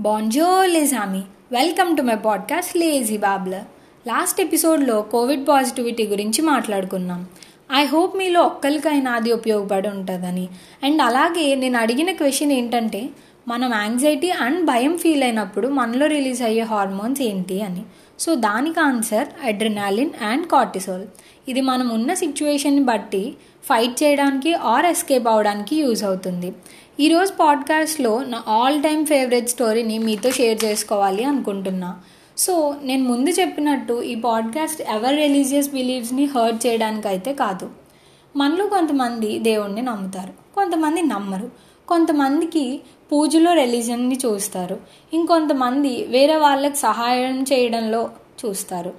Bonjour లేజామి welcome to my podcast lazy babbler last ఎపిసోడ్లో Covid positivity గురించి మాట్లాడుకున్నాం. I hope మీలో ఒక్కరికైనా అది ఉపయోగపడి ఉంటుందని. అండ్ అలాగే నేను అడిగిన క్వశ్చన్ ఏంటంటే మనం యాంగ్జైటీ అండ్ భయం ఫీల్ అయినప్పుడు మనలో రిలీజ్ అయ్యే హార్మోన్స్ ఏంటి అని. సో దానికి ఆన్సర్ అడ్రినాలిన్ అండ్ కార్టిసోల్ ఇది మనం ఉన్న సిచ్యువేషన్ని బట్టి ఫైట్ చేయడానికి ఆర్ ఎస్కేప్ అవడానికి యూజ్ అవుతుంది. ఈరోజు పాడ్కాస్ట్లో నా ఆల్ టైమ్ ఫేవరెట్ స్టోరీని మీతో షేర్ చేసుకోవాలి అనుకుంటున్నా. సో నేను ముందు చెప్పినట్టు ఈ పాడ్కాస్ట్ ఎవర్ రిలీజియస్ బిలీవ్స్ని హర్ట్ చేయడానికి అయితే కాదు. మనలో కొంతమంది దేవుణ్ణి నమ్ముతారు కొంతమంది నమ్మరు కొంతమందికి పూజలో రిలీజన్ని చూస్తారు ఇంకొంతమంది వేరే వాళ్ళకి సహాయం చేయడంలో చూస్తారు.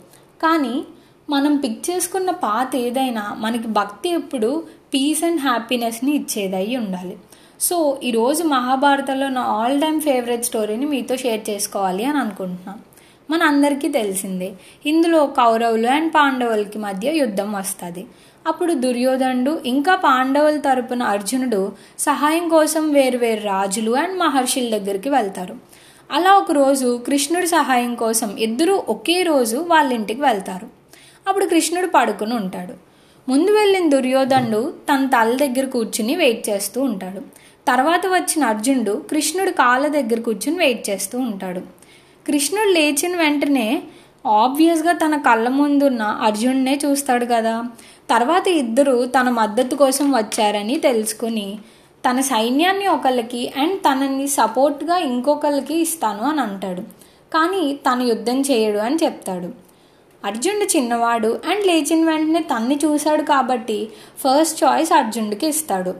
కానీ మనం పిక్ చేసుకున్న పాత ఏదైనా మనకి భక్తి ఎప్పుడు పీస్ అండ్ హ్యాపీనెస్ని ఇచ్చేదై ఉండాలి. సో ఈరోజు మహాభారతంలో నా ఆల్ టైమ్ ఫేవరెట్ స్టోరీని మీతో షేర్ చేసుకోవాలి అని అనుకుంటున్నాను మన అందరికీ తెలిసిందే ఇందులో కౌరవులు అండ్ పాండవులకి మధ్య యుద్ధం వస్తుంది. అప్పుడు దుర్యోధనుడు ఇంకా పాండవుల తరపున అర్జునుడు సహాయం కోసం వేరు వేరు రాజులు అండ్ మహర్షుల దగ్గరికి వెళ్తారు. అలా ఒకరోజు కృష్ణుడి సహాయం కోసం ఇద్దరూ ఒకే రోజు వాళ్ళ ఇంటికి వెళ్తారు. అప్పుడు కృష్ణుడు పడుకుని ఉంటాడు. ముందు వెళ్ళిన దుర్యోధనుడు తన తల దగ్గర కూర్చుని వెయిట్ చేస్తూ ఉంటాడు. తర్వాత వచ్చిన అర్జునుడు కృష్ణుడు కాళ్ళ దగ్గర కూర్చుని వెయిట్ చేస్తూ ఉంటాడు. కృష్ణుడు లేచిన వెంటనే ఆబ్వియస్గా తన కళ్ళ ముందున్న అర్జునుడినే చూస్తాడు కదా. తర్వాత ఇద్దరు తన మద్దతు కోసం వచ్చారని తెలుసుకుని తన సైన్యాన్ని ఒకళ్ళకి అండ్ తనని సపోర్ట్గా ఇంకొకళ్ళకి ఇస్తాను అని అంటాడు. కానీ తను యుద్ధం చేయడు అని చెప్తాడు. అర్జునుడు చిన్నవాడు అండ్ లేచిన వెంటనే తన్ని చూశాడు కాబట్టి ఫస్ట్ చాయిస్ అర్జునుడికి ఇస్తాడు.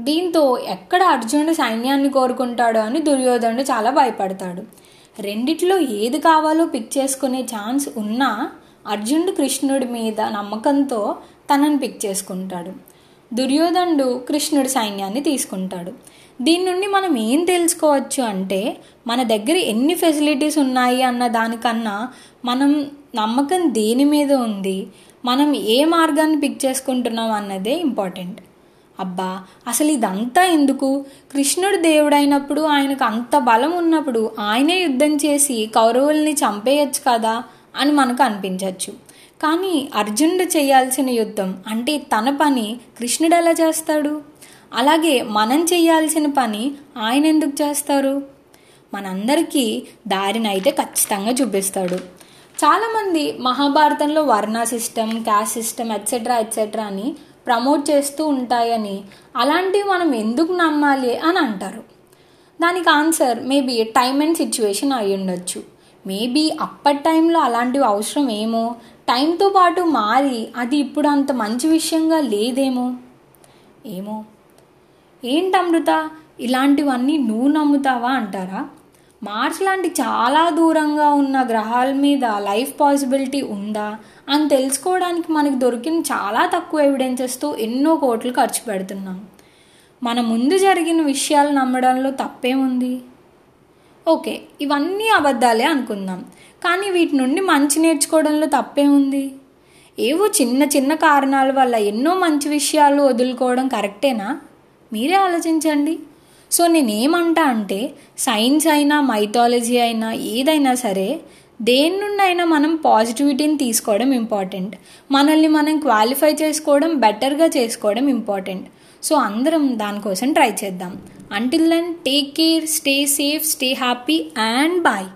దీంతో ఎక్కడ అర్జునుడు సైన్యాన్ని కోరుకుంటాడో అని దుర్యోధనుడు చాలా భయపడతాడు. రెండిట్లో ఏది కావాలో పిక్ చేసుకునే ఛాన్స్ ఉన్నా అర్జునుడు కృష్ణుడి మీద నమ్మకంతో తనని పిక్ చేసుకుంటాడు. దుర్యోధనుడు కృష్ణుడి సైన్యాన్ని తీసుకుంటాడు. దీని నుండి మనం ఏం తెలుసుకోవచ్చు అంటే మన దగ్గర ఎన్ని ఫెసిలిటీస్ ఉన్నాయి అన్న దానికన్నా మనం నమ్మకం దేని మీద ఉంది? మనం ఏ మార్గాన్ని పిక్ చేసుకుంటున్నాం అన్నదే ఇంపార్టెంట్ అబ్బా అసలు ఇదంతా ఎందుకు? కృష్ణుడు దేవుడైనప్పుడు ఆయనకు అంత బలం ఉన్నప్పుడు ఆయనే యుద్ధం చేసి కౌరవుల్ని చంపేయచ్చు కదా అని మనకు అనిపించవచ్చు కానీ అర్జునుడు చేయాల్సిన యుద్ధం అంటే తన పని కృష్ణుడు ఎలా చేస్తాడు? అలాగే మనం చేయాల్సిన పని ఆయన ఎందుకు చేస్తారు? మనందరికీ దారినైతే ఖచ్చితంగా చూపిస్తాడు. చాలామంది మహాభారతంలో varna system caste system etcetera etcetera అని ప్రమోట్ చేస్తూ ఉంటాయని అలాంటివి మనం ఎందుకు నమ్మాలి అని అంటారు. దానికి answer maybe time and situation అయి ఉండొచ్చు. మేబీ అప్పటి టైంలో అలాంటివి అవసరం ఏమో? టైంతో పాటు మారి అది ఇప్పుడు అంత మంచి విషయంగా లేదేమో? ఏమో? ఏంటి అమృత? ఇలాంటివన్నీ నువ్వు నమ్ముతావా అంటారా? మార్స్ లాంటి చాలా దూరంగా ఉన్న గ్రహాల మీద లైఫ్ పాసిబిలిటీ ఉందా అని తెలుసుకోవడానికి మనకు దొరికిన చాలా తక్కువ ఎవిడెన్సెస్తో ఎన్నో కోట్లు ఖర్చు పెడుతున్నాం. మన ముందు జరిగిన విషయాలు నమ్మడంలో తప్పేముంది? ఓకే ఇవన్నీ అబద్ధాలే అనుకుందాం. కానీ వీటి నుండి మంచి నేర్చుకోవడంలో తప్పేముంది? ఏవో చిన్న చిన్న కారణాల వల్ల ఎన్నో మంచి విషయాలు వదులుకోవడం కరెక్టేనా? మీరే ఆలోచించండి. సో నేనేమంటా అంటే సైన్స్ అయినా మైథాలజీ అయినా ఏదైనా సరే దేని నుండి అయినా మనం పాజిటివిటీని తీసుకోవడం ఇంపార్టెంట్ మనల్ని మనం క్వాలిఫై చేసుకోవడం బెటర్గా చేసుకోవడం ఇంపార్టెంట్ సో అందరం దానికోసం ట్రై చేద్దాం. Until then take care stay safe stay happy and bye